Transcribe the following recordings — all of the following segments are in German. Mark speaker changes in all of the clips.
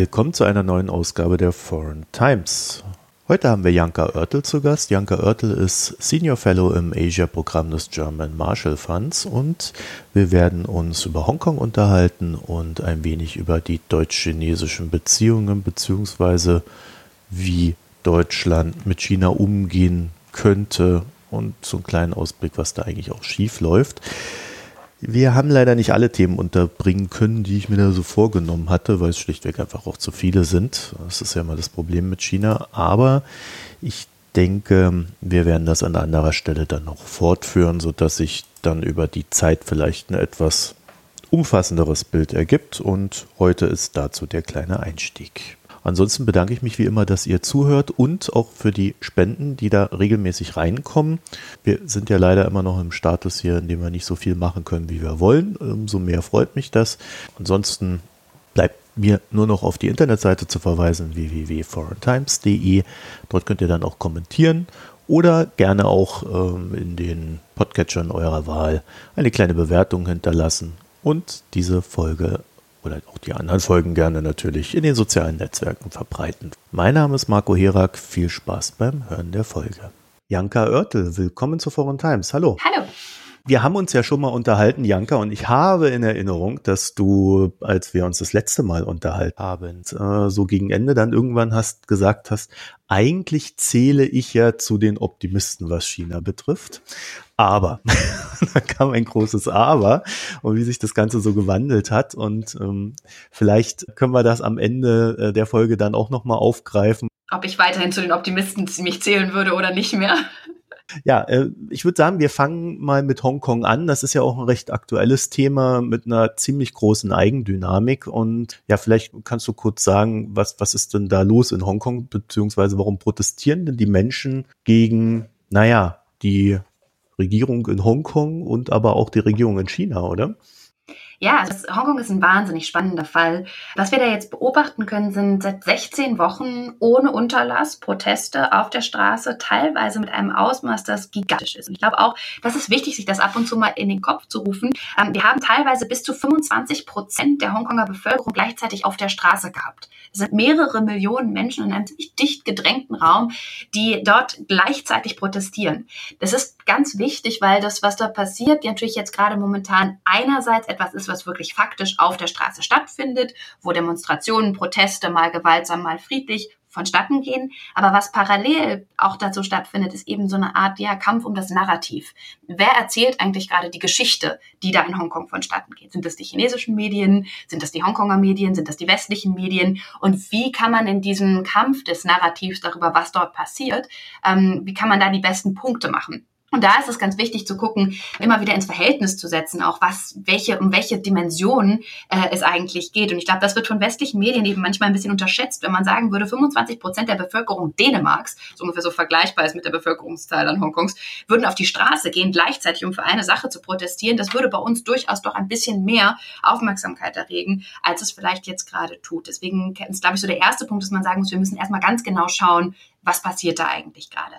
Speaker 1: Willkommen zu einer neuen Ausgabe der Foreign Times. Heute haben wir Janka Oertel zu Gast. Janka Oertel ist Senior Fellow im Asia-Programm des German Marshall Funds und wir werden uns über Hongkong unterhalten und ein wenig über die deutsch-chinesischen Beziehungen beziehungsweise wie Deutschland mit China umgehen könnte und so einen kleinen Ausblick, was da eigentlich auch schief läuft. Wir haben leider nicht alle Themen unterbringen können, die ich mir da so vorgenommen hatte, weil es schlichtweg einfach auch zu viele sind. Das ist ja mal das Problem mit China. Aber ich denke, wir werden das an anderer Stelle dann noch fortführen, sodass sich dann über die Zeit vielleicht ein etwas umfassenderes Bild ergibt. Und heute ist dazu der kleine Einstieg. Ansonsten bedanke ich mich wie immer, dass ihr zuhört und auch für die Spenden, die da regelmäßig reinkommen. Wir sind ja leider immer noch im Status hier, in dem wir nicht so viel machen können, wie wir wollen. Umso mehr freut mich das. Ansonsten bleibt mir nur noch auf die Internetseite zu verweisen, www.foreigntimes.de. Dort könnt ihr dann auch kommentieren oder gerne auch ähm, in den Podcatchern eurer Wahl eine kleine Bewertung hinterlassen und diese Folge oder auch die anderen Folgen gerne natürlich in den sozialen Netzwerken verbreiten. Mein Name ist Marco Herak. Viel Spaß beim Hören der Folge. Janka Oertel, willkommen zu Foreign Times. Hallo.
Speaker 2: Hallo.
Speaker 1: Wir haben uns ja schon mal unterhalten, Janka, und ich habe in Erinnerung, dass du, als wir uns das letzte Mal unterhalten haben, äh, so gegen Ende dann irgendwann hast gesagt hast, eigentlich zähle ich ja zu den Optimisten, was China betrifft. Aber, da kam ein großes Aber und wie sich das Ganze so gewandelt hat. Und ähm, vielleicht können wir das am Ende äh, der Folge dann auch nochmal aufgreifen.
Speaker 2: Ob ich weiterhin zu den Optimisten mich zählen würde oder nicht mehr.
Speaker 1: Ja, äh, ich würde sagen, wir fangen mal mit Hongkong an. Das ist ja auch ein recht aktuelles Thema mit einer ziemlich großen Eigendynamik. Und ja, vielleicht kannst du kurz sagen, was, was ist denn da los in Hongkong, beziehungsweise warum protestieren denn die Menschen gegen, naja, die Regierung in Hongkong und aber auch die Regierung in China, oder?
Speaker 2: Ja, das, Hongkong ist ein wahnsinnig spannender Fall. Was wir da jetzt beobachten können, sind seit 16 Wochen ohne Unterlass Proteste auf der Straße, teilweise mit einem Ausmaß, das gigantisch ist. Und ich glaube auch, das ist wichtig, sich das ab und zu mal in den Kopf zu rufen. Ähm, wir haben teilweise bis zu 25 Prozent der Hongkonger Bevölkerung gleichzeitig auf der Straße gehabt. Es sind mehrere Millionen Menschen in einem ziemlich dicht gedrängten Raum, die dort gleichzeitig protestieren. Das ist ganz wichtig, weil das, was da passiert, natürlich jetzt gerade momentan einerseits etwas ist, was wirklich faktisch auf der Straße stattfindet, wo Demonstrationen, Proteste mal gewaltsam, mal friedlich vonstatten gehen. Aber was parallel auch dazu stattfindet, ist eben so eine Art ja, Kampf um das Narrativ. Wer erzählt eigentlich gerade die Geschichte, die da in Hongkong vonstatten geht? Sind das die chinesischen Medien? Sind das die Hongkonger Medien? Sind das die westlichen Medien? Und wie kann man in diesem Kampf des Narrativs darüber, was dort passiert, ähm, wie kann man da die besten Punkte machen? Und da ist es ganz wichtig zu gucken, immer wieder ins Verhältnis zu setzen, auch was, welche, um welche Dimensionen äh, es eigentlich geht. Und ich glaube, das wird von westlichen Medien eben manchmal ein bisschen unterschätzt, wenn man sagen würde, 25 Prozent der Bevölkerung Dänemarks, so ungefähr so vergleichbar ist mit der Bevölkerungszahl an Hongkongs, würden auf die Straße gehen, gleichzeitig, um für eine Sache zu protestieren. Das würde bei uns durchaus doch ein bisschen mehr Aufmerksamkeit erregen, als es vielleicht jetzt gerade tut. Deswegen ist, glaube ich, so der erste Punkt, dass man sagen muss, wir müssen erstmal ganz genau schauen, was passiert da eigentlich gerade.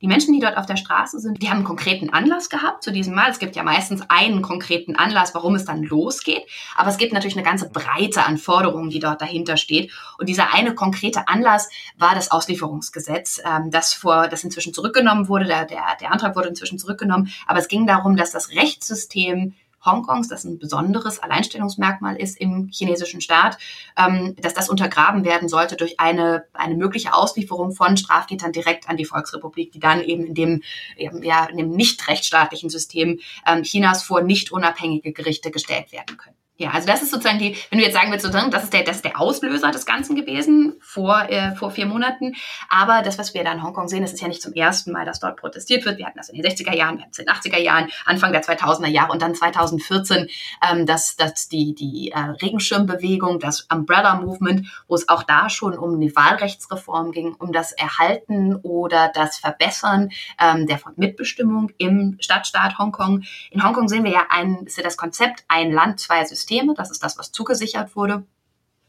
Speaker 2: Die Menschen, die dort auf der Straße sind, die haben einen konkreten Anlass gehabt zu diesem Mal. Es gibt ja meistens einen konkreten Anlass, warum es dann losgeht. Aber es gibt natürlich eine ganze Breite an Forderungen, die dort dahinter steht. Und dieser eine konkrete Anlass war das Auslieferungsgesetz, ähm, das vor, das inzwischen zurückgenommen wurde. Der, der, der Antrag wurde inzwischen zurückgenommen. Aber es ging darum, dass das Rechtssystem Hongkongs, das ein besonderes Alleinstellungsmerkmal ist im chinesischen Staat, ähm, dass das untergraben werden sollte durch eine, eine mögliche Auslieferung von Straftätern direkt an die Volksrepublik, die dann eben in dem, ja, in dem nicht rechtsstaatlichen System ähm, Chinas vor nicht unabhängige Gerichte gestellt werden können. Ja, also das ist sozusagen die, wenn du jetzt sagen willst, sozusagen, das ist der, das ist der Auslöser des Ganzen gewesen vor, äh, vor vier Monaten. Aber das, was wir da in Hongkong sehen, das ist ja nicht zum ersten Mal, dass dort protestiert wird. Wir hatten das in den 60er Jahren, wir hatten es in den 80er Jahren, Anfang der 2000er Jahre und dann 2014, ähm, dass, dass die, die äh, Regenschirmbewegung, das Umbrella Movement, wo es auch da schon um eine Wahlrechtsreform ging, um das Erhalten oder das Verbessern ähm, der Mitbestimmung im Stadtstaat Hongkong. In Hongkong sehen wir ja ein, ist ja das Konzept ein Land, zwei Systeme Systeme. Das ist das, was zugesichert wurde.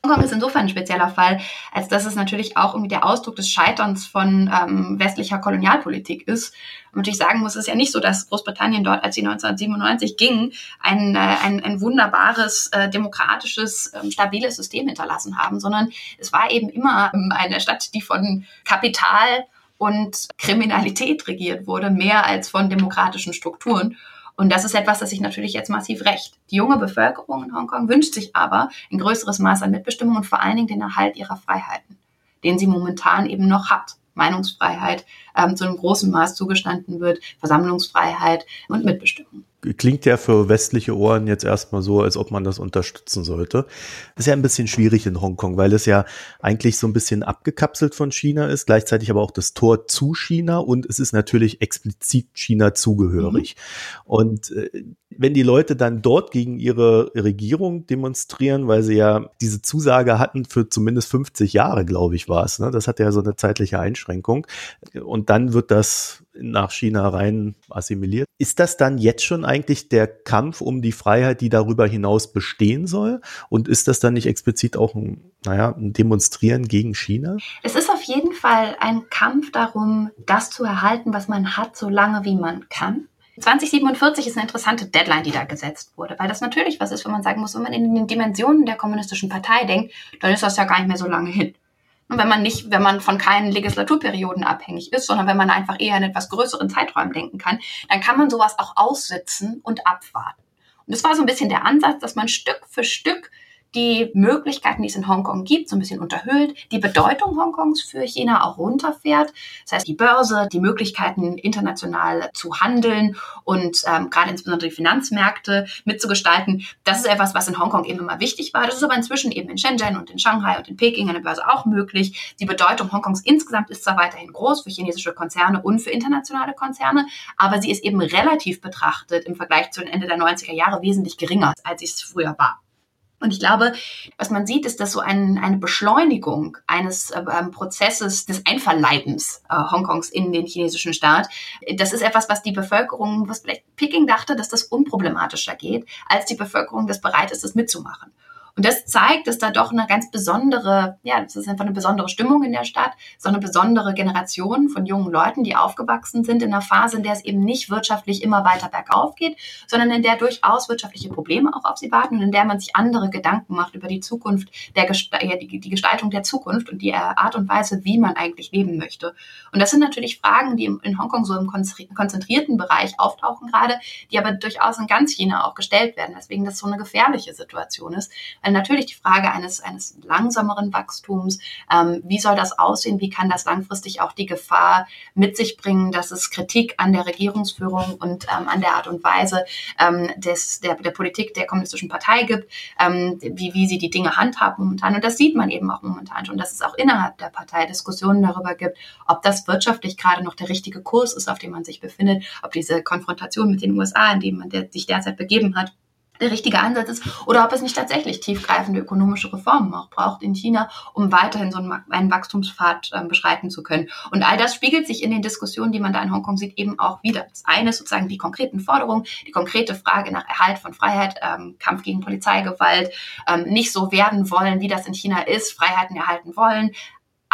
Speaker 2: Hongkong ist insofern ein spezieller Fall, als dass es natürlich auch irgendwie der Ausdruck des Scheiterns von ähm, westlicher Kolonialpolitik ist. Und natürlich sagen muss, es ist ja nicht so, dass Großbritannien dort, als sie 1997 ging, ein, äh, ein, ein wunderbares, äh, demokratisches, äh, stabiles System hinterlassen haben, sondern es war eben immer ähm, eine Stadt, die von Kapital und Kriminalität regiert wurde, mehr als von demokratischen Strukturen. Und das ist etwas, das sich natürlich jetzt massiv rächt. Die junge Bevölkerung in Hongkong wünscht sich aber ein größeres Maß an Mitbestimmung und vor allen Dingen den Erhalt ihrer Freiheiten, den sie momentan eben noch hat. Meinungsfreiheit ähm, zu einem großen Maß zugestanden wird, Versammlungsfreiheit und Mitbestimmung
Speaker 1: klingt ja für westliche Ohren jetzt erstmal so, als ob man das unterstützen sollte. Das ist ja ein bisschen schwierig in Hongkong, weil es ja eigentlich so ein bisschen abgekapselt von China ist, gleichzeitig aber auch das Tor zu China und es ist natürlich explizit China zugehörig. Mhm. Und äh, wenn die Leute dann dort gegen ihre Regierung demonstrieren, weil sie ja diese Zusage hatten für zumindest 50 Jahre, glaube ich, war es. Ne? Das hat ja so eine zeitliche Einschränkung. Und dann wird das nach China rein assimiliert. Ist das dann jetzt schon eigentlich der Kampf um die Freiheit, die darüber hinaus bestehen soll? Und ist das dann nicht explizit auch ein, naja, ein Demonstrieren gegen China?
Speaker 2: Es ist auf jeden Fall ein Kampf darum, das zu erhalten, was man hat, so lange wie man kann. 2047 ist eine interessante Deadline, die da gesetzt wurde, weil das natürlich was ist, wenn man sagen muss, wenn man in den Dimensionen der kommunistischen Partei denkt, dann ist das ja gar nicht mehr so lange hin. Und wenn man nicht, wenn man von keinen Legislaturperioden abhängig ist, sondern wenn man einfach eher in etwas größeren Zeiträumen denken kann, dann kann man sowas auch aussitzen und abwarten. Und das war so ein bisschen der Ansatz, dass man Stück für Stück die Möglichkeiten, die es in Hongkong gibt, so ein bisschen unterhöhlt, die Bedeutung Hongkongs für China auch runterfährt. Das heißt, die Börse, die Möglichkeiten, international zu handeln und ähm, gerade insbesondere die Finanzmärkte mitzugestalten, das ist etwas, was in Hongkong eben immer wichtig war. Das ist aber inzwischen eben in Shenzhen und in Shanghai und in Peking an der Börse auch möglich. Die Bedeutung Hongkongs insgesamt ist zwar weiterhin groß für chinesische Konzerne und für internationale Konzerne, aber sie ist eben relativ betrachtet im Vergleich zu den Ende der 90er Jahre wesentlich geringer, als es früher war. Und ich glaube, was man sieht, ist, dass so ein, eine Beschleunigung eines äh, ähm, Prozesses des Einverleibens äh, Hongkongs in den chinesischen Staat, das ist etwas, was die Bevölkerung, was vielleicht Peking dachte, dass das unproblematischer geht, als die Bevölkerung das bereit ist, das mitzumachen. Und das zeigt, dass da doch eine ganz besondere, ja, das ist einfach eine besondere Stimmung in der Stadt, so eine besondere Generation von jungen Leuten, die aufgewachsen sind in einer Phase, in der es eben nicht wirtschaftlich immer weiter bergauf geht, sondern in der durchaus wirtschaftliche Probleme auch auf sie warten und in der man sich andere Gedanken macht über die Zukunft, der ja, die, die Gestaltung der Zukunft und die Art und Weise, wie man eigentlich leben möchte. Und das sind natürlich Fragen, die in Hongkong so im konzentrierten Bereich auftauchen gerade, die aber durchaus in ganz China auch gestellt werden, weswegen das so eine gefährliche Situation ist, natürlich die Frage eines, eines langsameren Wachstums. Ähm, wie soll das aussehen? Wie kann das langfristig auch die Gefahr mit sich bringen, dass es Kritik an der Regierungsführung und ähm, an der Art und Weise ähm, des, der, der Politik der kommunistischen Partei gibt, ähm, wie, wie sie die Dinge handhaben momentan. Und das sieht man eben auch momentan schon, dass es auch innerhalb der Partei Diskussionen darüber gibt, ob das wirtschaftlich gerade noch der richtige Kurs ist, auf dem man sich befindet, ob diese Konfrontation mit den USA, in dem man der, sich derzeit begeben hat, der richtige Ansatz ist oder ob es nicht tatsächlich tiefgreifende ökonomische Reformen auch braucht in China, um weiterhin so einen, Wachstumspfad äh, beschreiten zu können. Und all das spiegelt sich in den Diskussionen, die man da in Hongkong sieht, eben auch wieder. Das eine ist sozusagen die konkreten Forderungen, die konkrete Frage nach Erhalt von Freiheit, ähm, Kampf gegen Polizeigewalt, ähm, nicht so werden wollen, wie das in China ist, Freiheiten erhalten wollen,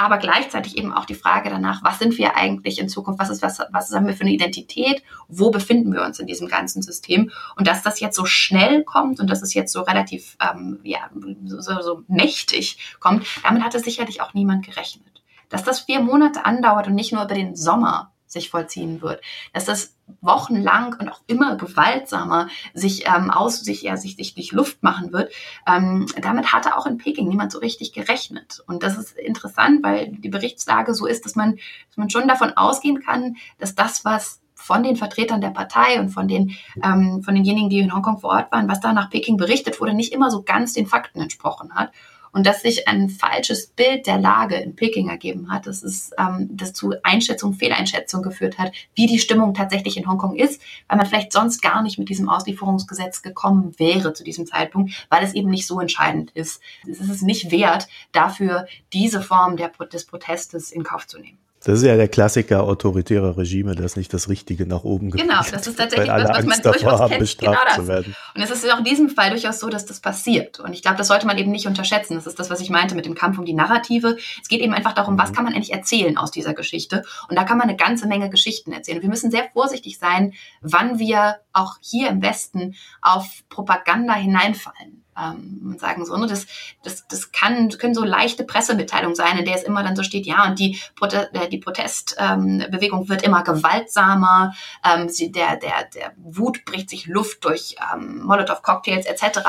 Speaker 2: aber gleichzeitig eben auch die Frage danach, was sind wir eigentlich in Zukunft, was ist, was, was haben wir für eine Identität, wo befinden wir uns in diesem ganzen System? Und dass das jetzt so schnell kommt und dass es jetzt so relativ ähm, ja, so, so mächtig kommt, damit hatte sicherlich auch niemand gerechnet. Dass das vier Monate andauert und nicht nur über den Sommer sich vollziehen wird. Dass das wochenlang und auch immer gewaltsamer sich ähm, aus sich ja sich, durch Luft machen wird. Ähm, damit hatte auch in Peking niemand so richtig gerechnet. Und das ist interessant, weil die Berichtslage so ist, dass man, dass man schon davon ausgehen kann, dass das, was von den Vertretern der Partei und von den ähm, von denjenigen, die in Hongkong vor Ort waren, was da nach Peking berichtet wurde, nicht immer so ganz den Fakten entsprochen hat und dass sich ein falsches Bild der Lage in Peking ergeben hat, dass es ähm, das zu Einschätzung, Fehleinschätzung geführt hat, wie die Stimmung tatsächlich in Hongkong ist, weil man vielleicht sonst gar nicht mit diesem Auslieferungsgesetz gekommen wäre zu diesem Zeitpunkt, weil es eben nicht so entscheidend ist. Es ist es nicht wert, dafür diese Form der, des Protestes in Kauf zu nehmen.
Speaker 1: Das ist ja der Klassiker autoritärer Regime, dass nicht das Richtige nach oben
Speaker 2: geht. Genau, das ist tatsächlich das, was man durchaus haben, kennt. Genau das. Und es ist auch in diesem Fall durchaus so, dass das passiert. Und ich glaube, das sollte man eben nicht unterschätzen. Das ist das, was ich meinte mit dem Kampf um die Narrative. Es geht eben einfach darum, was mhm. kann man eigentlich erzählen aus dieser Geschichte. Und da kann man eine ganze Menge Geschichten erzählen. Und wir müssen sehr vorsichtig sein, wann wir auch hier im Westen auf Propaganda hineinfallen ähm, sagen so, ne, das, das, das kann, können so leichte Pressemitteilungen sein, in der es immer dann so steht, ja, und die, Prote äh, die Protestbewegung ähm, wird immer gewaltsamer, ähm, sie, der, der, der Wut bricht sich Luft durch ähm, Molotow-Cocktails etc.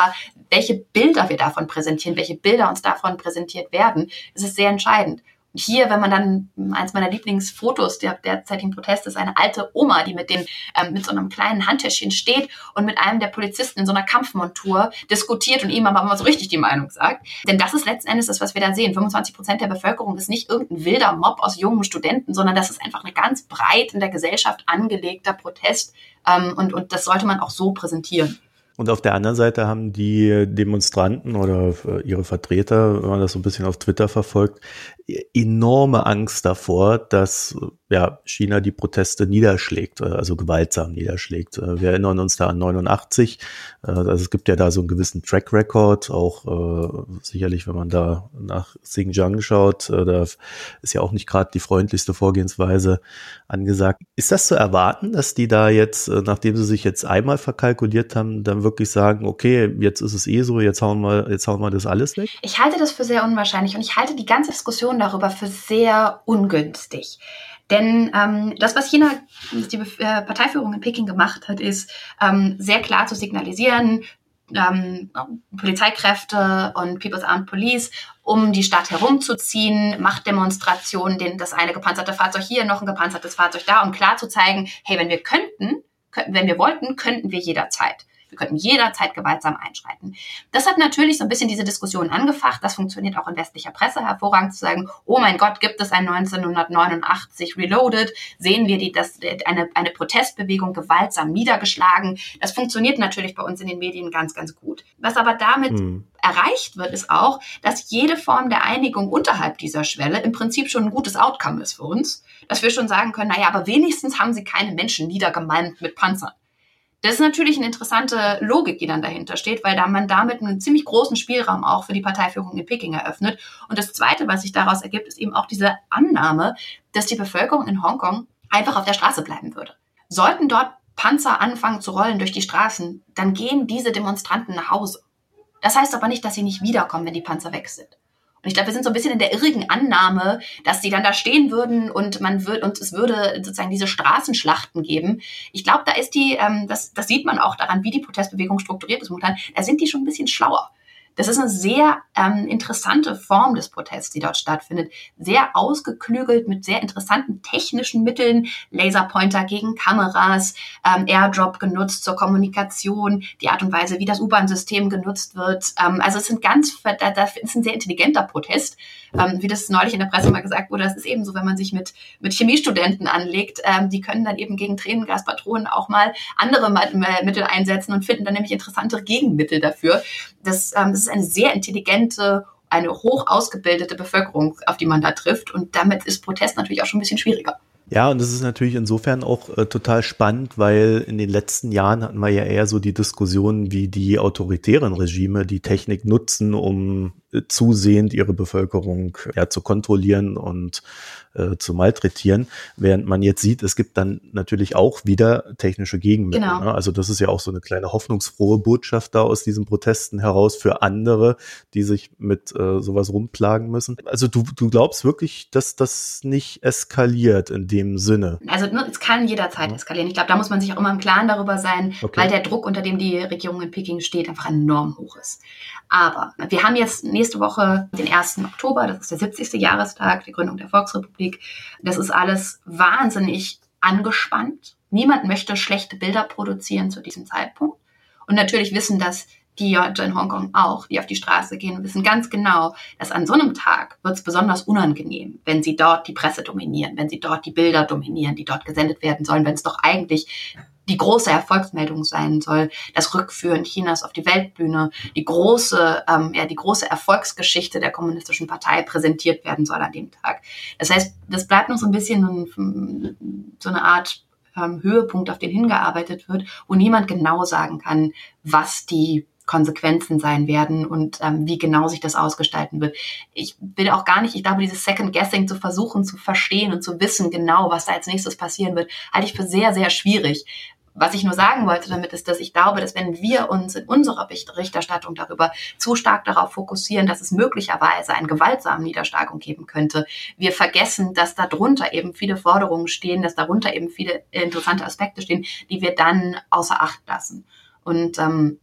Speaker 2: Welche Bilder wir davon präsentieren, welche Bilder uns davon präsentiert werden, ist es sehr entscheidend hier, wenn man dann eins meiner Lieblingsfotos der derzeitigen Proteste ist eine alte Oma, die mit dem ähm, mit so einem kleinen Handtäschchen steht und mit einem der Polizisten in so einer Kampfmontur diskutiert und ihm aber mal so richtig die Meinung sagt. Denn das ist letzten Endes das, was wir da sehen. 25 Prozent der Bevölkerung ist nicht irgendein wilder Mob aus jungen Studenten, sondern das ist einfach eine ganz breit in der Gesellschaft angelegter Protest. Ähm, und, und das sollte man auch so präsentieren.
Speaker 1: Und auf der anderen Seite haben die Demonstranten oder äh, ihre Vertreter, wenn man das so ein bisschen auf Twitter verfolgt, enorme Angst davor, dass ja, China die Proteste niederschlägt, äh, also gewaltsam niederschlägt. Äh, wir erinnern uns da an 89. Also es gibt ja da so einen gewissen Track Record, auch äh, sicherlich, wenn man da nach Xinjiang schaut, äh, da ist ja auch nicht gerade die freundlichste Vorgehensweise angesagt. Ist das zu erwarten, dass die da jetzt, nachdem sie sich jetzt einmal verkalkuliert haben, dann wirklich sagen, okay, jetzt ist es eh so, jetzt hauen wir, jetzt hauen wir das alles weg?
Speaker 2: Ich halte das für sehr unwahrscheinlich und ich halte die ganze Diskussion Diskussion darüber für sehr ungünstig. Denn ähm, das, was China, die äh, Parteiführung in Peking gemacht hat, ist ähm, sehr klar zu signalisieren, ähm, Polizeikräfte und People's Armed Police, um die Stadt herumzuziehen, Machtdemonstrationen, den, das eine gepanzerte Fahrzeug hier, noch ein gepanzertes Fahrzeug da, um klar zu zeigen, hey, wenn wir könnten, wenn wir wollten, könnten wir jederzeit. Wir könnten jederzeit gewaltsam einschreiten. Das hat natürlich so ein bisschen diese Diskussion angefacht. Das funktioniert auch in westlicher Presse hervorragend zu sagen, oh mein Gott, gibt es ein 1989 Reloaded? Sehen wir die, das, eine, eine Protestbewegung gewaltsam niedergeschlagen? Das funktioniert natürlich bei uns in den Medien ganz, ganz gut. Was aber damit mhm erreicht wird, ist auch, dass jede Form der Einigung unterhalb dieser Schwelle im Prinzip schon ein gutes Outcome ist für uns. Dass wir schon sagen können, naja, aber wenigstens haben sie keine Menschen niedergemalmt mit Panzern. Das ist natürlich eine interessante Logik, die dann dahinter steht, weil da man damit einen ziemlich großen Spielraum auch für die Parteiführung in Peking eröffnet. Und das Zweite, was sich daraus ergibt, ist eben auch diese Annahme, dass die Bevölkerung in Hongkong einfach auf der Straße bleiben würde. Sollten dort Panzer anfangen zu rollen durch die Straßen, dann gehen diese Demonstranten nach Hause. Das heißt aber nicht, dass sie nicht wiederkommen, wenn die Panzer weg sind. Und ich glaube, wir sind so ein bisschen in der irrigen Annahme, dass die dann da stehen würden und man wird und es würde sozusagen diese Straßenschlachten geben. Ich glaube, da ist die, ähm, das, das sieht man auch daran, wie die Protestbewegung strukturiert ist momentan. Da sind die schon ein bisschen schlauer. Das ist eine sehr ähm, interessante Form des Protests, die dort stattfindet. Sehr ausgeklügelt mit sehr interessanten technischen Mitteln, Laserpointer gegen Kameras, ähm, Airdrop genutzt zur Kommunikation, die Art und Weise, wie das U-Bahn-System genutzt wird. Ähm, also es sind ganz, das ist ein sehr intelligenter Protest. Ähm, wie das neulich in der Presse mal gesagt wurde, das ist eben so, wenn man sich mit, mit Chemiestudenten anlegt, ähm, die können dann eben gegen Tränengaspatronen auch mal andere Mittel einsetzen und finden dann nämlich interessantere Gegenmittel dafür. Das, ähm, das ist eine sehr intelligente, eine hoch ausgebildete Bevölkerung, auf die man da trifft. Und damit ist Protest natürlich auch schon ein bisschen schwieriger.
Speaker 1: Ja, und das ist natürlich insofern auch äh, total spannend, weil in den letzten Jahren hatten wir ja eher so die Diskussion, wie die autoritären Regime die Technik nutzen, um zusehend ihre Bevölkerung ja, zu kontrollieren und äh, zu malträtieren, während man jetzt sieht, es gibt dann natürlich auch wieder technische Gegenmittel. Genau. Ne? Also das ist ja auch so eine kleine hoffnungsfrohe Botschaft da aus diesen Protesten heraus für andere, die sich mit äh, sowas rumplagen müssen. Also du, du glaubst wirklich, dass das nicht eskaliert in dem Sinne?
Speaker 2: Also ne, es kann jederzeit ja. eskalieren. Ich glaube, da muss man sich auch immer im Klaren darüber sein, okay. weil der Druck, unter dem die Regierung in Peking steht, einfach enorm hoch ist. Aber wir haben jetzt nächste Woche den 1. Oktober, das ist der 70. Jahrestag der Gründung der Volksrepublik. Das ist alles wahnsinnig angespannt. Niemand möchte schlechte Bilder produzieren zu diesem Zeitpunkt. Und natürlich wissen das die Leute in Hongkong auch, die auf die Straße gehen, wissen ganz genau, dass an so einem Tag wird es besonders unangenehm, wenn sie dort die Presse dominieren, wenn sie dort die Bilder dominieren, die dort gesendet werden sollen, wenn es doch eigentlich die große Erfolgsmeldung sein soll, das Rückführen Chinas auf die Weltbühne, die große, ähm, ja, die große Erfolgsgeschichte der kommunistischen Partei präsentiert werden soll an dem Tag. Das heißt, das bleibt noch so ein bisschen so eine Art ähm, Höhepunkt, auf den hingearbeitet wird, wo niemand genau sagen kann, was die Konsequenzen sein werden und ähm, wie genau sich das ausgestalten wird. Ich will auch gar nicht, ich glaube, dieses Second Guessing zu versuchen zu verstehen und zu wissen genau, was da als nächstes passieren wird, halte ich für sehr, sehr schwierig. Was ich nur sagen wollte damit ist, dass ich glaube, dass wenn wir uns in unserer Berichterstattung darüber zu stark darauf fokussieren, dass es möglicherweise einen gewaltsamen Niederschlagung geben könnte, wir vergessen, dass darunter eben viele Forderungen stehen, dass darunter eben viele interessante Aspekte stehen, die wir dann außer Acht lassen. Und ähm,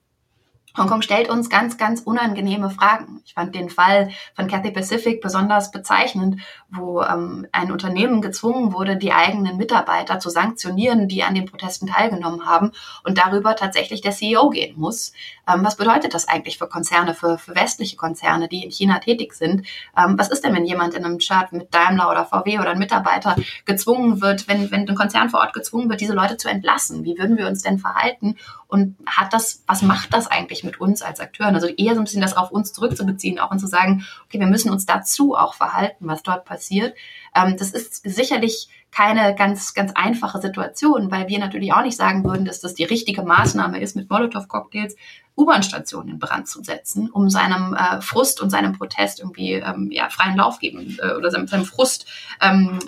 Speaker 2: Hongkong stellt uns ganz, ganz unangenehme Fragen. Ich fand den Fall von Cathay Pacific besonders bezeichnend, wo ähm, ein Unternehmen gezwungen wurde, die eigenen Mitarbeiter zu sanktionieren, die an den Protesten teilgenommen haben und darüber tatsächlich der CEO gehen muss. Ähm, was bedeutet das eigentlich für Konzerne, für, für westliche Konzerne, die in China tätig sind? Ähm, was ist denn, wenn jemand in einem Chart mit Daimler oder VW oder ein Mitarbeiter gezwungen wird, wenn, wenn ein Konzern vor Ort gezwungen wird, diese Leute zu entlassen? Wie würden wir uns denn verhalten? Und hat das, was macht das eigentlich mit uns als Akteuren? Also eher so ein bisschen das auf uns zurückzubeziehen, auch und zu sagen, okay, wir müssen uns dazu auch verhalten, was dort passiert. Ähm, das ist sicherlich keine ganz, ganz einfache Situation, weil wir natürlich auch nicht sagen würden, dass das die richtige Maßnahme ist, mit Molotow-Cocktails U-Bahn-Stationen in Brand zu setzen, um seinem äh, Frust und seinem Protest irgendwie ähm, ja, freien Lauf geben äh, oder seinem, seinem Frust ähm,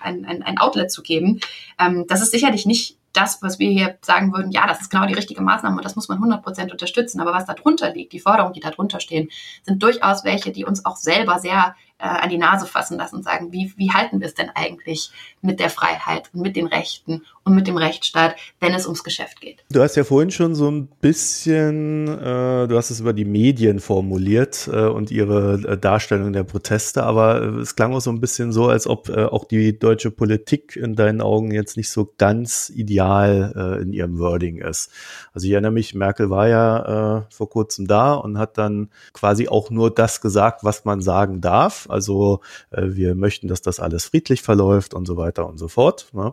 Speaker 2: ein, ein, ein Outlet zu geben. Ähm, das ist sicherlich nicht das, was wir hier sagen würden, ja, das ist genau die richtige Maßnahme und das muss man 100% unterstützen. Aber was darunter liegt, die Forderungen, die darunter stehen, sind durchaus welche, die uns auch selber sehr äh, an die Nase fassen lassen und sagen, wie, wie halten wir es denn eigentlich mit der Freiheit und mit den Rechten und mit dem Rechtsstaat, wenn es ums Geschäft geht.
Speaker 1: Du hast ja vorhin schon so ein bisschen, äh, du hast es über die Medien formuliert äh, und ihre äh, Darstellung der Proteste, aber äh, es klang auch so ein bisschen so, als ob äh, auch die deutsche Politik in deinen Augen jetzt nicht so ganz ideal in ihrem Wording ist. Also ich erinnere mich, Merkel war ja vor kurzem da und hat dann quasi auch nur das gesagt, was man sagen darf. Also äh, wir möchten, dass das alles friedlich verläuft und so weiter und so fort. Ne?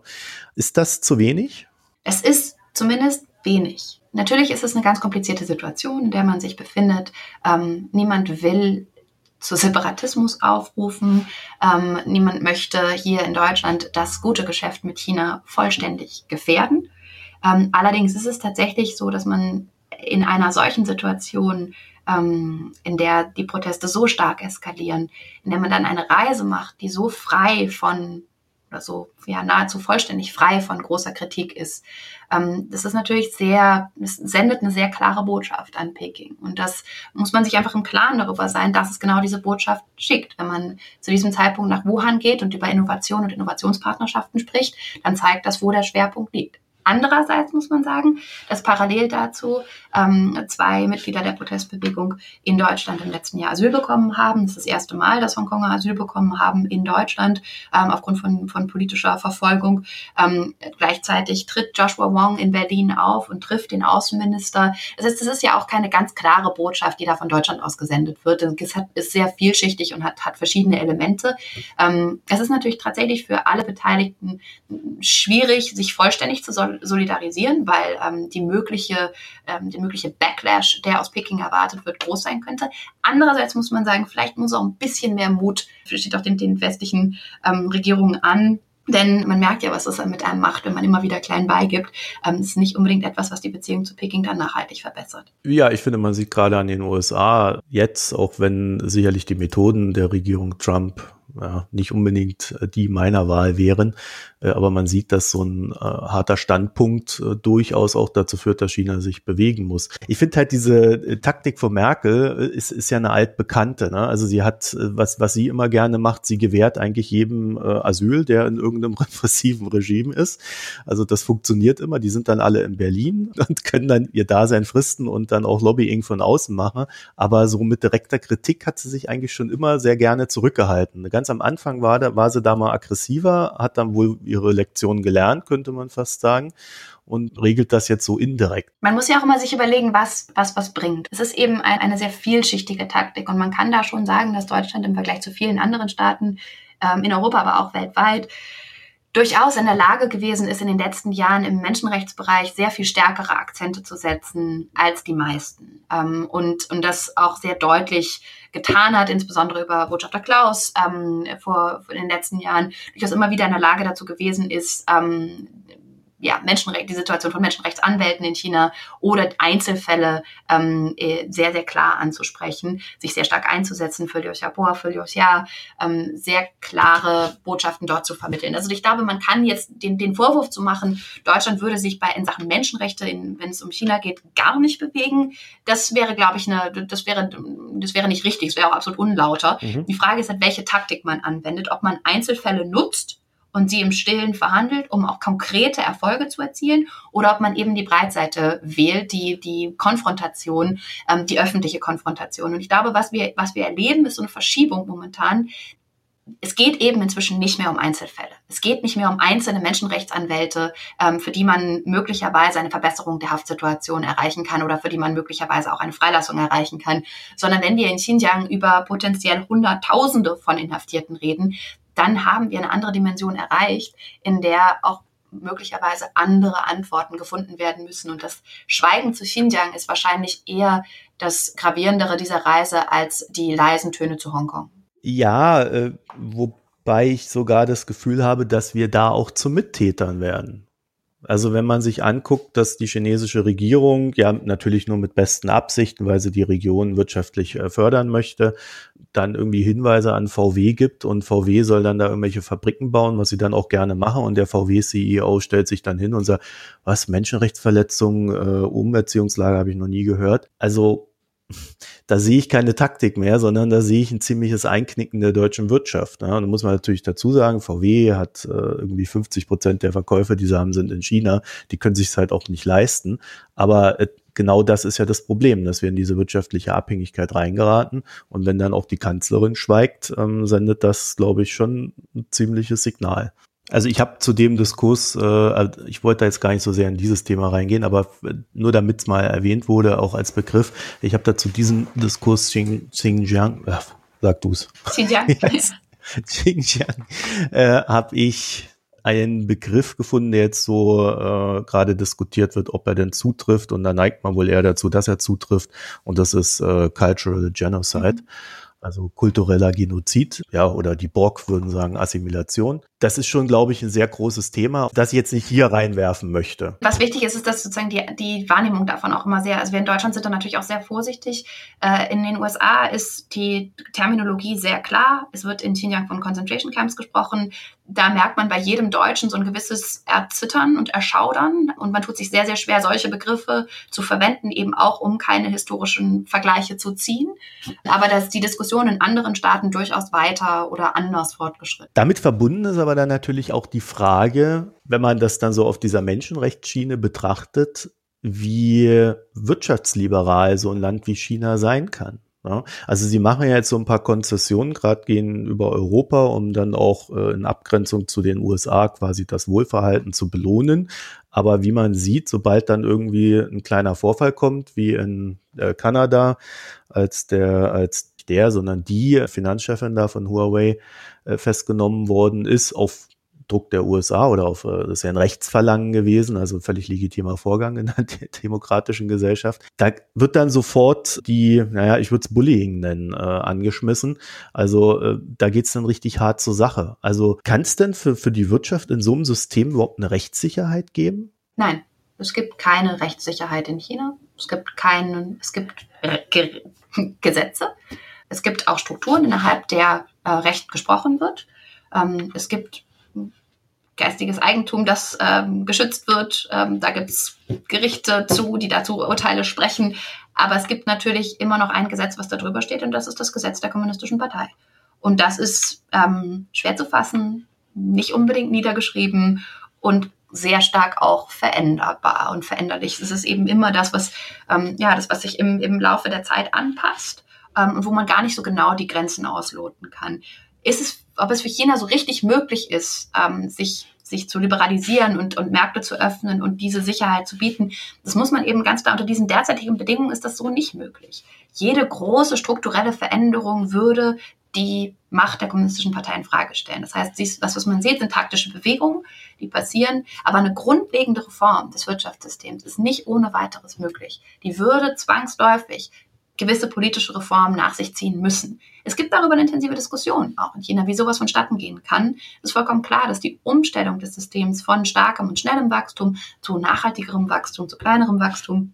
Speaker 1: Ist das zu wenig?
Speaker 2: Es ist zumindest wenig. Natürlich ist es eine ganz komplizierte Situation, in der man sich befindet. Ähm, niemand will zu Separatismus aufrufen. Ähm, niemand möchte hier in Deutschland das gute Geschäft mit China vollständig gefährden. Ähm, allerdings ist es tatsächlich so, dass man in einer solchen Situation, ähm, in der die Proteste so stark eskalieren, in der man dann eine Reise macht, die so frei von oder so ja nahezu vollständig frei von großer Kritik ist. Ähm, das ist natürlich sehr, es sendet eine sehr klare Botschaft an Peking. Und das muss man sich einfach im Klaren darüber sein, dass es genau diese Botschaft schickt. Wenn man zu diesem Zeitpunkt nach Wuhan geht und über Innovation und Innovationspartnerschaften spricht, dann zeigt das, wo der Schwerpunkt liegt. Andererseits muss man sagen, dass parallel dazu ähm, zwei Mitglieder der Protestbewegung in Deutschland im letzten Jahr Asyl bekommen haben. Das ist das erste Mal, dass Hongkonger Asyl bekommen haben in Deutschland ähm, aufgrund von, von politischer Verfolgung. Ähm, gleichzeitig tritt Joshua Wong in Berlin auf und trifft den Außenminister. Das heißt, es ist ja auch keine ganz klare Botschaft, die da von Deutschland aus gesendet wird. Es ist sehr vielschichtig und hat, hat verschiedene Elemente. Ähm, es ist natürlich tatsächlich für alle Beteiligten schwierig, sich vollständig zu solidarisieren, weil ähm, die mögliche, ähm, der mögliche Backlash, der aus Peking erwartet wird, groß sein könnte. Andererseits muss man sagen, vielleicht muss auch ein bisschen mehr Mut, steht auch den, den westlichen ähm, Regierungen an, denn man merkt ja, was es mit einem macht, wenn man immer wieder klein beigibt. Ähm, das ist nicht unbedingt etwas, was die Beziehung zu Peking dann nachhaltig verbessert.
Speaker 1: Ja, ich finde, man sieht gerade an den USA jetzt, auch wenn sicherlich die Methoden der Regierung Trump ja, nicht unbedingt äh, die meiner Wahl wären. Äh, aber man sieht, dass so ein äh, harter Standpunkt äh, durchaus auch dazu führt, dass China sich bewegen muss. Ich finde halt diese äh, Taktik von Merkel äh, ist, ist ja eine altbekannte. Ne? Also sie hat, was, was sie immer gerne macht, sie gewährt eigentlich jedem Asyl, der in irgendeinem repressiven Regime ist. Also das funktioniert immer. Die sind dann alle in Berlin und können dann ihr Dasein fristen und dann auch Lobbying von außen machen. Aber so mit direkter Kritik hat sie sich eigentlich schon immer sehr gerne zurückgehalten. Ganz am Anfang war, da, war sie da mal aggressiver, hat dann wohl ihre Lektion gelernt, könnte man fast sagen und regelt das jetzt so indirekt.
Speaker 2: Man muss ja auch immer sich überlegen, was, was, was bringt. Es ist eben ein, eine sehr vielschichtige Taktik und man kann da schon sagen, dass Deutschland im Vergleich zu vielen anderen Staaten ähm, in Europa, aber auch weltweit durchaus in der Lage gewesen ist, in den letzten Jahren im Menschenrechtsbereich sehr viel stärkere Akzente zu setzen als die meisten. Ähm, und, und das auch sehr deutlich getan hat, insbesondere über Botschafter Klaus ähm, vor, vor den letzten Jahren, durchaus immer wieder in der Lage dazu gewesen ist, ähm, ja, Menschenrecht, die Situation von Menschenrechtsanwälten in China oder Einzelfälle ähm, äh, sehr, sehr klar anzusprechen, sich sehr stark einzusetzen für Liu Xiaobo, für Liu Xia, ähm, sehr klare Botschaften dort zu vermitteln. Also ich glaube, man kann jetzt den, den Vorwurf zu machen, Deutschland würde sich bei in Sachen Menschenrechte, in, wenn es um China geht, gar nicht bewegen. Das wäre, glaube ich, eine, das wäre, das wäre nicht richtig, das wäre auch absolut unlauter. Mhm. Die Frage ist halt, welche Taktik man anwendet, ob man Einzelfälle nutzt, und sie im Stillen verhandelt, um auch konkrete Erfolge zu erzielen, oder ob man eben die Breitseite wählt, die, die Konfrontation, ähm, die öffentliche Konfrontation. Und ich glaube, was wir, was wir erleben, ist so eine Verschiebung momentan. Es geht eben inzwischen nicht mehr um Einzelfälle. Es geht nicht mehr um einzelne Menschenrechtsanwälte, ähm, für die man möglicherweise eine Verbesserung der Haftsituation erreichen kann oder für die man möglicherweise auch eine Freilassung erreichen kann, sondern wenn wir in Xinjiang über potenziell Hunderttausende von Inhaftierten reden, dann haben wir eine andere Dimension erreicht, in der auch möglicherweise andere Antworten gefunden werden müssen. Und das Schweigen zu Xinjiang ist wahrscheinlich eher das Gravierendere dieser Reise als die leisen Töne zu Hongkong.
Speaker 1: Ja, äh, wobei ich sogar das Gefühl habe, dass wir da auch zu Mittätern werden. Also wenn man sich anguckt, dass die chinesische Regierung ja natürlich nur mit besten Absichten, weil sie die Region wirtschaftlich äh, fördern möchte, dann irgendwie Hinweise an VW gibt und VW soll dann da irgendwelche Fabriken bauen, was sie dann auch gerne machen und der VW-CEO stellt sich dann hin und sagt, was, Menschenrechtsverletzungen, äh, Umerziehungslage habe ich noch nie gehört. Also da sehe ich keine Taktik mehr, sondern da sehe ich ein ziemliches Einknicken der deutschen Wirtschaft. Ne? Und da muss man natürlich dazu sagen, VW hat äh, irgendwie 50 Prozent der Verkäufe, die sie haben, sind in China. Die können sich es halt auch nicht leisten. Aber äh, genau das ist ja das Problem, dass wir in diese wirtschaftliche Abhängigkeit reingeraten. Und wenn dann auch die Kanzlerin schweigt, ähm, sendet das, glaube ich, schon ein ziemliches Signal. Also ich habe zu dem Diskurs, äh, also ich wollte da jetzt gar nicht so sehr in dieses Thema reingehen, aber nur damit es mal erwähnt wurde, auch als Begriff, ich habe da zu diesem Diskurs Xinjiang, äh, sag du's. Xinjiang. Yes. Xinjiang äh, habe ich einen Begriff gefunden, der jetzt so äh, gerade diskutiert wird, ob er denn zutrifft. Und da neigt man wohl eher dazu, dass er zutrifft. Und das ist äh, Cultural Genocide. Mhm also kultureller Genozid, ja, oder die Borg würden sagen Assimilation. Das ist schon, glaube ich, ein sehr großes Thema, das ich jetzt nicht hier reinwerfen möchte.
Speaker 2: Was wichtig ist, ist, dass sozusagen die, die Wahrnehmung davon auch immer sehr, also wir in Deutschland sind da natürlich auch sehr vorsichtig. Äh, in den USA ist die Terminologie sehr klar. Es wird in Xinjiang von Concentration Camps gesprochen da merkt man bei jedem Deutschen so ein gewisses Erzittern und Erschaudern. Und man tut sich sehr, sehr schwer, solche Begriffe zu verwenden, eben auch um keine historischen Vergleiche zu ziehen. Aber dass die Diskussion in anderen Staaten durchaus weiter oder anders fortgeschritten.
Speaker 1: Damit verbunden ist aber dann natürlich auch die Frage, wenn man das dann so auf dieser Menschenrechtsschiene betrachtet, wie wirtschaftsliberal so ein Land wie China sein kann. Also sie machen ja jetzt so ein paar Konzessionen, gerade gehen über Europa, um dann auch äh, in Abgrenzung zu den USA quasi das Wohlverhalten zu belohnen. Aber wie man sieht, sobald dann irgendwie ein kleiner Vorfall kommt, wie in äh, Kanada, als der, als der, sondern die Finanzchefin da von Huawei äh, festgenommen worden ist, auf Druck der USA oder auf, äh, das ist ja ein Rechtsverlangen gewesen, also völlig legitimer Vorgang in einer demokratischen Gesellschaft. Da wird dann sofort die, naja, ich würde es Bullying nennen, äh, angeschmissen. Also äh, da geht's dann richtig hart zur Sache. Also kann es denn für, für die Wirtschaft in so einem System überhaupt eine Rechtssicherheit geben?
Speaker 2: Nein, es gibt keine Rechtssicherheit in China. Es gibt keinen, es gibt äh, Ge Gesetze. Es gibt auch Strukturen, innerhalb der äh, Recht gesprochen wird. Ähm, es gibt geistiges Eigentum, das ähm, geschützt wird. Ähm, da gibt's Gerichte zu, die dazu Urteile sprechen. Aber es gibt natürlich immer noch ein Gesetz, was da drüber steht, und das ist das Gesetz der Kommunistischen Partei. Und das ist ähm, schwer zu fassen, nicht unbedingt niedergeschrieben und sehr stark auch veränderbar und veränderlich. Es ist eben immer das, was, ähm, ja, das, was sich im, im Laufe der Zeit anpasst ähm, und wo man gar nicht so genau die Grenzen ausloten kann. Ist es ob es für China so richtig möglich ist, ähm, sich sich zu liberalisieren und, und Märkte zu öffnen und diese Sicherheit zu bieten. Das muss man eben ganz klar unter diesen derzeitigen Bedingungen ist das so nicht möglich. Jede große strukturelle Veränderung würde die Macht der kommunistischen Partei in Frage stellen. Das heißt, das, was man sieht, sind taktische Bewegungen, die passieren, aber eine grundlegende Reform des Wirtschaftssystems ist nicht ohne weiteres möglich. Die würde zwangsläufig gewisse politische Reformen nach sich ziehen müssen. Es gibt darüber eine intensive Diskussion, auch in China, wie sowas vonstatten gehen kann. Es ist vollkommen klar, dass die Umstellung des Systems von starkem und schnellem Wachstum zu nachhaltigerem Wachstum, zu kleinerem Wachstum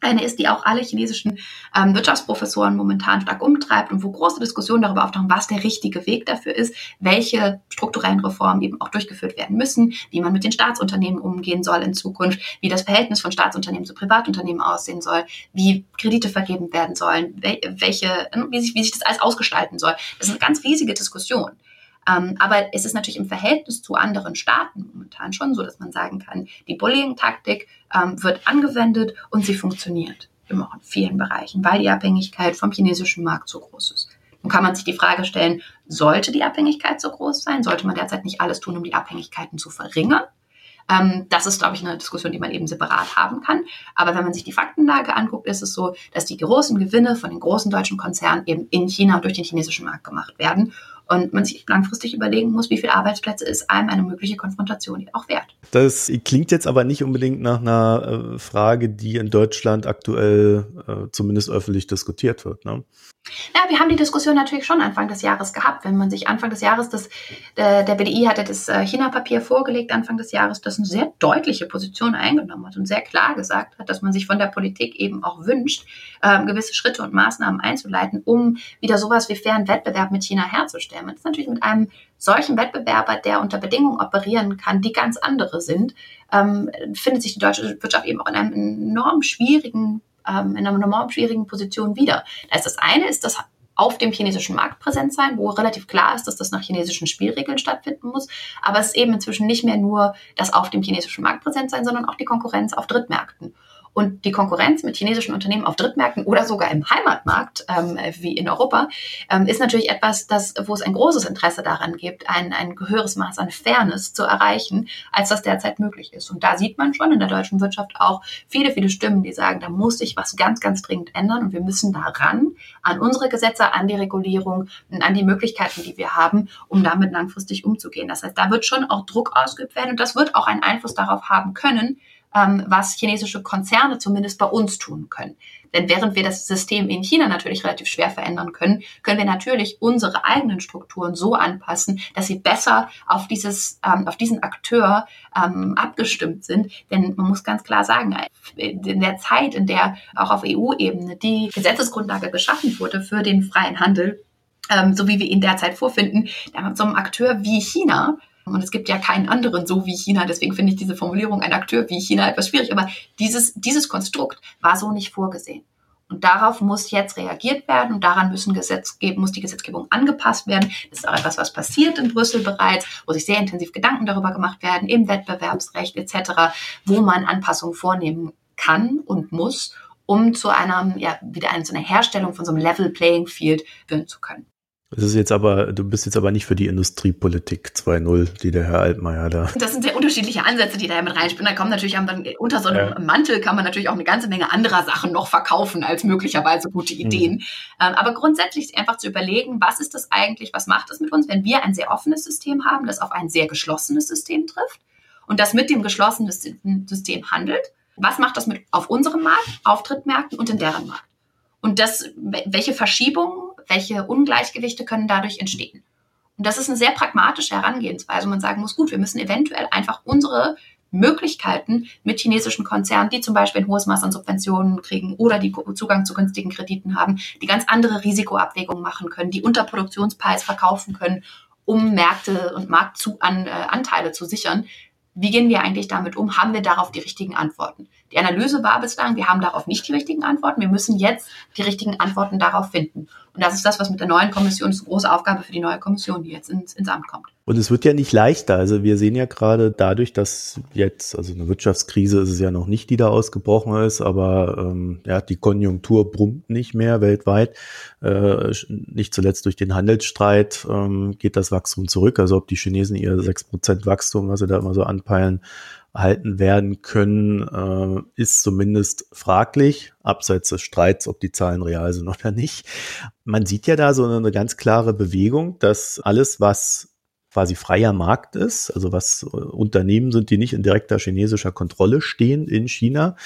Speaker 2: eine ist, die auch alle chinesischen ähm, Wirtschaftsprofessoren momentan stark umtreibt und wo große Diskussionen darüber auftauchen, was der richtige Weg dafür ist, welche strukturellen Reformen eben auch durchgeführt werden müssen, wie man mit den Staatsunternehmen umgehen soll in Zukunft, wie das Verhältnis von Staatsunternehmen zu Privatunternehmen aussehen soll, wie Kredite vergeben werden sollen, welche, wie sich, wie sich das alles ausgestalten soll. Das ist eine ganz riesige Diskussion. Ähm, aber es ist natürlich im Verhältnis zu anderen Staaten momentan schon so, dass man sagen kann, die Bullying-Taktik ähm, wird angewendet und sie funktioniert. Immer in vielen Bereichen, weil die Abhängigkeit vom chinesischen Markt so groß ist. Nun kann man sich die Frage stellen, sollte die Abhängigkeit so groß sein? Sollte man derzeit nicht alles tun, um die Abhängigkeiten zu verringern? Ähm, das ist, glaube ich, eine Diskussion, die man eben separat haben kann. Aber wenn man sich die Faktenlage anguckt, ist es so, dass die großen Gewinne von den großen deutschen Konzernen eben in China und durch den chinesischen Markt gemacht werden und man sich langfristig überlegen muss, wie viele Arbeitsplätze ist einem eine mögliche Konfrontation auch wert.
Speaker 1: Das klingt jetzt aber nicht unbedingt nach einer äh, Frage, die in Deutschland aktuell äh, zumindest öffentlich diskutiert wird. Ne?
Speaker 2: Ja, wir haben die Diskussion natürlich schon Anfang des Jahres gehabt. Wenn man sich Anfang des Jahres, das, der, der BDI hatte das äh, China-Papier vorgelegt, Anfang des Jahres, das eine sehr deutliche Position eingenommen hat und sehr klar gesagt hat, dass man sich von der Politik eben auch wünscht, ähm, gewisse Schritte und Maßnahmen einzuleiten, um wieder sowas wie fairen Wettbewerb mit China herzustellen. Man ist natürlich mit einem solchen Wettbewerber, der unter Bedingungen operieren kann, die ganz andere sind, ähm, findet sich die deutsche Wirtschaft eben auch in einem enorm schwierigen ähm, in einer enorm schwierigen Position wieder. Da ist das eine ist das auf dem chinesischen Markt präsent sein, wo relativ klar ist, dass das nach chinesischen Spielregeln stattfinden muss. Aber es ist eben inzwischen nicht mehr nur das auf dem chinesischen Markt präsent sein, sondern auch die Konkurrenz auf Drittmärkten. Und die Konkurrenz mit chinesischen Unternehmen auf Drittmärkten oder sogar im Heimatmarkt, ähm, wie in Europa, ähm, ist natürlich etwas, das, wo es ein großes Interesse daran gibt, ein, ein höheres Maß an Fairness zu erreichen, als das derzeit möglich ist. Und da sieht man schon in der deutschen Wirtschaft auch viele, viele Stimmen, die sagen, da muss sich was ganz, ganz dringend ändern und wir müssen daran, an unsere Gesetze, an die Regulierung und an die Möglichkeiten, die wir haben, um damit langfristig umzugehen. Das heißt, da wird schon auch Druck ausgeübt werden und das wird auch einen Einfluss darauf haben können, ähm, was chinesische Konzerne zumindest bei uns tun können. Denn während wir das System in China natürlich relativ schwer verändern können, können wir natürlich unsere eigenen Strukturen so anpassen, dass sie besser auf dieses, ähm, auf diesen Akteur ähm, abgestimmt sind. Denn man muss ganz klar sagen, in der Zeit, in der auch auf EU-Ebene die Gesetzesgrundlage geschaffen wurde für den freien Handel, ähm, so wie wir ihn derzeit vorfinden, da mit so einem Akteur wie China und es gibt ja keinen anderen so wie China. Deswegen finde ich diese Formulierung ein Akteur wie China etwas schwierig. Aber dieses, dieses Konstrukt war so nicht vorgesehen. Und darauf muss jetzt reagiert werden und daran müssen Gesetzgebung, muss die Gesetzgebung angepasst werden. Das ist auch etwas, was passiert in Brüssel bereits, wo sich sehr intensiv Gedanken darüber gemacht werden, im Wettbewerbsrecht etc., wo man Anpassungen vornehmen kann und muss, um zu einer, ja, wieder eine, zu einer Herstellung von so einem Level Playing Field führen zu können.
Speaker 1: Das ist jetzt aber, du bist jetzt aber nicht für die Industriepolitik 2.0, die der Herr Altmaier da.
Speaker 2: Das sind sehr unterschiedliche Ansätze, die da mit reinspielen. Da kommen natürlich dann unter so einem ja. Mantel kann man natürlich auch eine ganze Menge anderer Sachen noch verkaufen als möglicherweise gute mhm. Ideen. Mhm. aber grundsätzlich einfach zu überlegen, was ist das eigentlich, was macht das mit uns, wenn wir ein sehr offenes System haben, das auf ein sehr geschlossenes System trifft und das mit dem geschlossenen System handelt. Was macht das mit auf unserem Markt, auf Drittmärkten und in deren Markt? Und das, welche Verschiebungen welche Ungleichgewichte können dadurch entstehen. Und das ist eine sehr pragmatische Herangehensweise. Man sagen muss, gut, wir müssen eventuell einfach unsere Möglichkeiten mit chinesischen Konzernen, die zum Beispiel ein hohes Maß an Subventionen kriegen oder die Zugang zu günstigen Krediten haben, die ganz andere Risikoabwägungen machen können, die unter Produktionspreis verkaufen können, um Märkte und Marktanteile äh, zu sichern. Wie gehen wir eigentlich damit um? Haben wir darauf die richtigen Antworten? Die Analyse war bislang, wir haben darauf nicht die richtigen Antworten. Wir müssen jetzt die richtigen Antworten darauf finden. Und das ist das, was mit der neuen Kommission, ist eine große Aufgabe für die neue Kommission, die jetzt ins, ins Amt kommt.
Speaker 1: Und es wird ja nicht leichter. Also wir sehen ja gerade dadurch, dass jetzt, also eine Wirtschaftskrise ist es ja noch nicht, die da ausgebrochen ist, aber ähm, ja, die Konjunktur brummt nicht mehr weltweit. Äh, nicht zuletzt durch den Handelsstreit ähm, geht das Wachstum zurück. Also ob die Chinesen ihr 6% Wachstum, was sie da immer so anpeilen, erhalten werden können, äh, ist zumindest fraglich, abseits des Streits, ob die Zahlen real sind oder nicht. Man sieht ja da so eine ganz klare Bewegung, dass alles, was quasi freier Markt ist, also was äh, Unternehmen sind, die nicht in direkter chinesischer Kontrolle stehen in China,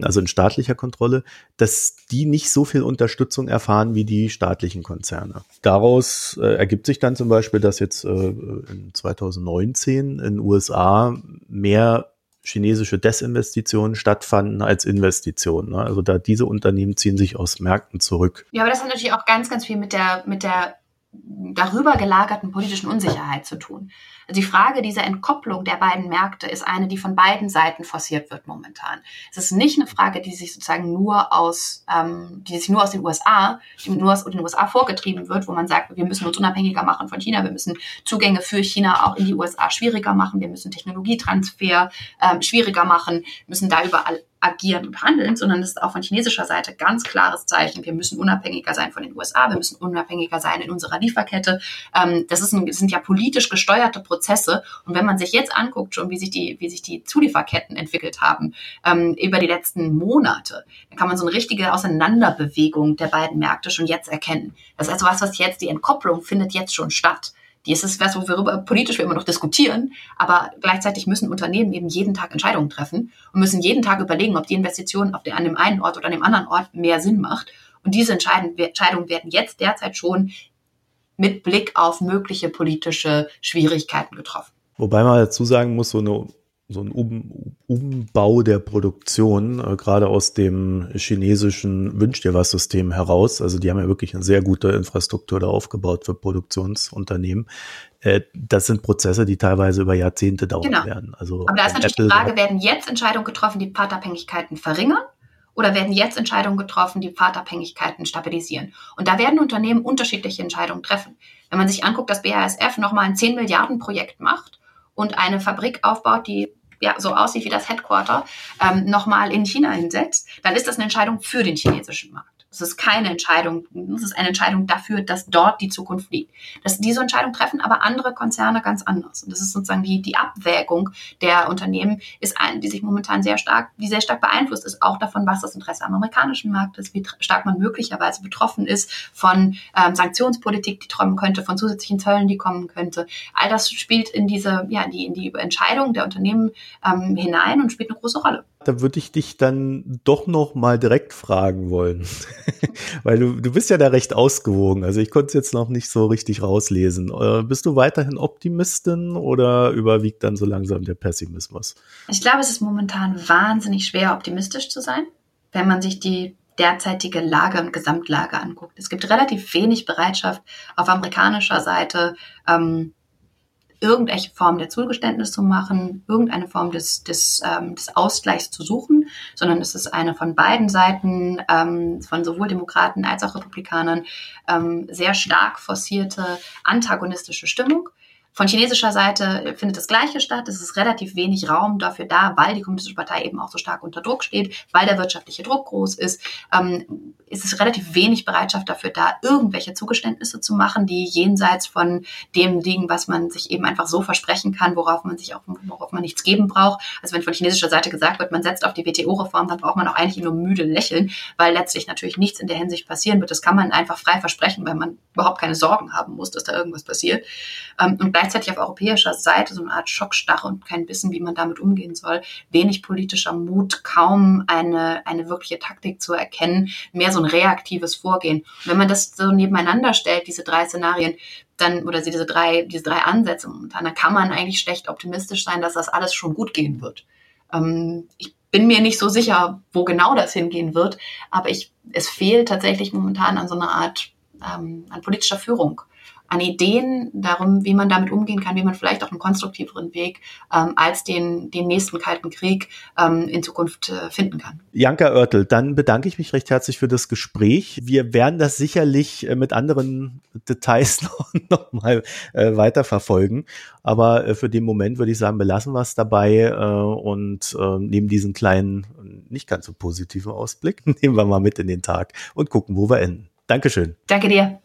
Speaker 1: also in staatlicher Kontrolle, dass die nicht so viel Unterstützung erfahren wie die staatlichen Konzerne. Daraus äh, ergibt sich dann zum Beispiel, dass jetzt äh, in 2019 in USA mehr chinesische Desinvestitionen stattfanden als Investitionen. Ne? Also da diese Unternehmen ziehen sich aus Märkten zurück.
Speaker 2: Ja, aber das hat natürlich auch ganz, ganz viel mit der, mit der darüber gelagerten politischen Unsicherheit zu tun. Also die Frage dieser Entkopplung der beiden Märkte ist eine, die von beiden Seiten forciert wird momentan. Es ist nicht eine Frage, die sich sozusagen nur aus, ähm, die sich nur aus den USA, die nur aus den USA vorgetrieben wird, wo man sagt, wir müssen uns unabhängiger machen von China, wir müssen Zugänge für China auch in die USA schwieriger machen, wir müssen Technologietransfer ähm, schwieriger machen, müssen da überall agieren und handeln, sondern es ist auch von chinesischer Seite ganz klares Zeichen. Wir müssen unabhängiger sein von den USA, wir müssen unabhängiger sein in unserer Lieferkette. Ähm, das, ist ein, das sind ja politisch gesteuerte Prozesse. Und wenn man sich jetzt anguckt, schon wie sich die, wie sich die Zulieferketten entwickelt haben ähm, über die letzten Monate, dann kann man so eine richtige Auseinanderbewegung der beiden Märkte schon jetzt erkennen. Das ist also was, was jetzt die Entkopplung findet jetzt schon statt. Die ist was, worüber politisch wir immer noch diskutieren, aber gleichzeitig müssen Unternehmen eben jeden Tag Entscheidungen treffen und müssen jeden Tag überlegen, ob die Investition auf der, an dem einen Ort oder an dem anderen Ort mehr Sinn macht. Und diese Entscheidungen werden jetzt derzeit schon mit Blick auf mögliche politische Schwierigkeiten getroffen.
Speaker 1: Wobei man dazu sagen muss, so eine so ein um Umbau der Produktion, äh, gerade aus dem chinesischen Wünsch dir was System heraus. Also die haben ja wirklich eine sehr gute Infrastruktur da aufgebaut für Produktionsunternehmen. Äh, das sind Prozesse, die teilweise über Jahrzehnte dauern genau. werden.
Speaker 2: Also Aber da ist natürlich Apple die Frage, werden jetzt Entscheidungen getroffen, die Pfadabhängigkeiten verringern? Oder werden jetzt Entscheidungen getroffen, die Pfadabhängigkeiten stabilisieren? Und da werden Unternehmen unterschiedliche Entscheidungen treffen. Wenn man sich anguckt, dass BASF nochmal ein 10 Milliarden Projekt macht und eine Fabrik aufbaut, die ja, so aussieht wie das Headquarter, ähm, nochmal in China hinsetzt, dann ist das eine Entscheidung für den chinesischen Markt. Es ist keine Entscheidung, es ist eine Entscheidung dafür, dass dort die Zukunft liegt. Das, diese Entscheidung treffen aber andere Konzerne ganz anders. Und das ist sozusagen die, die Abwägung der Unternehmen, ist eine, die sich momentan sehr stark, die sehr stark beeinflusst ist, auch davon, was das Interesse am amerikanischen Markt ist, wie stark man möglicherweise betroffen ist von ähm, Sanktionspolitik, die kommen könnte, von zusätzlichen Zöllen, die kommen könnte. All das spielt in diese, ja, die, in die Entscheidung der Unternehmen ähm, hinein und spielt eine große Rolle.
Speaker 1: Da würde ich dich dann doch noch mal direkt fragen wollen. Weil du, du bist ja da recht ausgewogen. Also ich konnte es jetzt noch nicht so richtig rauslesen. Äh, bist du weiterhin Optimistin oder überwiegt dann so langsam der Pessimismus?
Speaker 2: Ich glaube, es ist momentan wahnsinnig schwer, optimistisch zu sein, wenn man sich die derzeitige Lage und Gesamtlage anguckt. Es gibt relativ wenig Bereitschaft auf amerikanischer Seite, ähm, irgendwelche Form der Zugeständnis zu machen, irgendeine Form des, des, ähm, des Ausgleichs zu suchen, sondern es ist eine von beiden Seiten, ähm, von sowohl Demokraten als auch Republikanern, ähm, sehr stark forcierte antagonistische Stimmung. Von chinesischer Seite findet das Gleiche statt. Es ist relativ wenig Raum dafür da, weil die Kommunistische Partei eben auch so stark unter Druck steht, weil der wirtschaftliche Druck groß ist. Ähm, ist es relativ wenig Bereitschaft dafür da, irgendwelche Zugeständnisse zu machen, die jenseits von dem liegen, was man sich eben einfach so versprechen kann, worauf man sich auch, worauf man nichts geben braucht. Also wenn von chinesischer Seite gesagt wird, man setzt auf die WTO-Reform, dann braucht man auch eigentlich nur müde lächeln, weil letztlich natürlich nichts in der Hinsicht passieren wird. Das kann man einfach frei versprechen, weil man überhaupt keine Sorgen haben muss, dass da irgendwas passiert. Ähm, und gleichzeitig auf europäischer Seite so eine Art Schockstarre und kein Wissen, wie man damit umgehen soll. Wenig politischer Mut, kaum eine, eine wirkliche Taktik zu erkennen, mehr so ein reaktives Vorgehen. Und wenn man das so nebeneinander stellt, diese drei Szenarien, dann, oder diese drei, diese drei Ansätze momentan, dann kann man eigentlich schlecht optimistisch sein, dass das alles schon gut gehen wird. Ähm, ich bin mir nicht so sicher, wo genau das hingehen wird, aber ich, es fehlt tatsächlich momentan an so einer Art ähm, an politischer Führung an Ideen darum, wie man damit umgehen kann, wie man vielleicht auch einen konstruktiveren Weg ähm, als den, den nächsten Kalten Krieg ähm, in Zukunft äh, finden kann.
Speaker 1: Janka Oertel, dann bedanke ich mich recht herzlich für das Gespräch. Wir werden das sicherlich äh, mit anderen Details noch, noch mal äh, weiterverfolgen. Aber äh, für den Moment würde ich sagen, belassen wir es dabei äh, und äh, nehmen diesen kleinen, nicht ganz so positiven Ausblick, nehmen wir mal mit in den Tag und gucken, wo wir enden. Dankeschön.
Speaker 2: Danke dir.